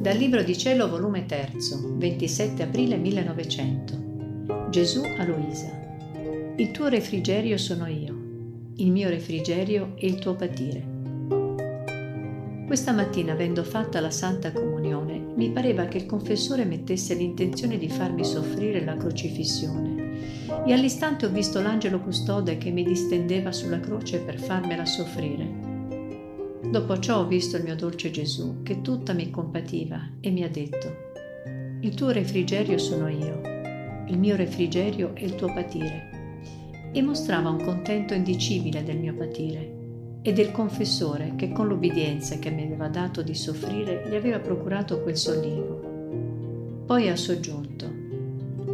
Dal Libro di Cielo, volume 3, 27 aprile 1900. Gesù a Luisa. Il tuo refrigerio sono io, il mio refrigerio è il tuo patire. Questa mattina, avendo fatta la Santa Comunione, mi pareva che il confessore mettesse l'intenzione di farmi soffrire la crocifissione e all'istante ho visto l'angelo custode che mi distendeva sulla croce per farmela soffrire. Dopo ciò ho visto il mio dolce Gesù, che tutta mi compativa e mi ha detto, il tuo refrigerio sono io, il mio refrigerio è il tuo patire. E mostrava un contento indicibile del mio patire e del confessore che con l'obbedienza che mi aveva dato di soffrire gli aveva procurato quel sollievo. Poi ha soggiunto,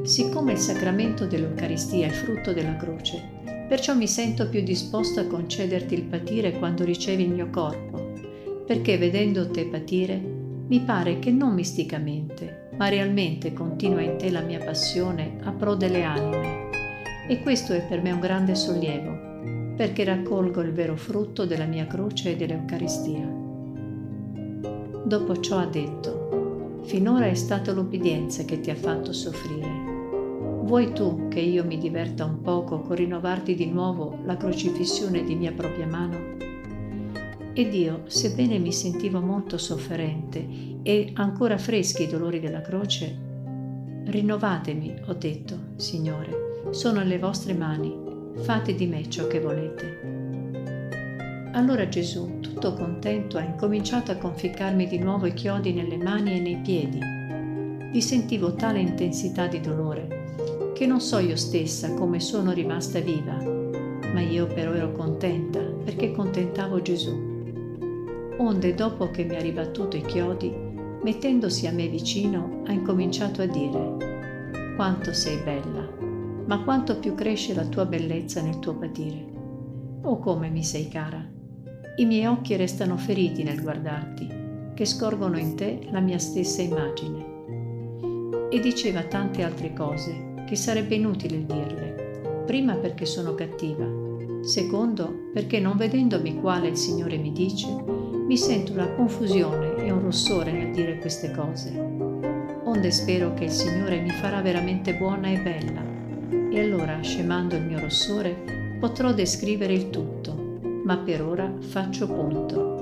siccome il sacramento dell'Eucaristia è frutto della croce, Perciò mi sento più disposto a concederti il patire quando ricevi il mio corpo, perché vedendo te patire, mi pare che non misticamente, ma realmente continua in te la mia passione a pro delle anime. E questo è per me un grande sollievo, perché raccolgo il vero frutto della mia croce e dell'Eucaristia. Dopo ciò ha detto, finora è stata l'obbedienza che ti ha fatto soffrire Vuoi tu che io mi diverta un poco con rinnovarti di nuovo la crocifissione di mia propria mano? Ed io, sebbene mi sentivo molto sofferente e ancora freschi i dolori della croce, rinnovatemi, ho detto, Signore, sono alle vostre mani, fate di me ciò che volete. Allora Gesù, tutto contento, ha incominciato a conficcarmi di nuovo i chiodi nelle mani e nei piedi. Vi sentivo tale intensità di dolore che non so io stessa come sono rimasta viva, ma io però ero contenta perché contentavo Gesù. Onde dopo che mi ha ribattuto i chiodi, mettendosi a me vicino, ha incominciato a dire, quanto sei bella, ma quanto più cresce la tua bellezza nel tuo patire. Oh come mi sei cara. I miei occhi restano feriti nel guardarti, che scorgono in te la mia stessa immagine. E diceva tante altre cose che sarebbe inutile dirle. Prima perché sono cattiva, secondo perché non vedendomi quale il Signore mi dice, mi sento una confusione e un rossore nel dire queste cose. Onde spero che il Signore mi farà veramente buona e bella, e allora, scemando il mio rossore, potrò descrivere il tutto, ma per ora faccio punto.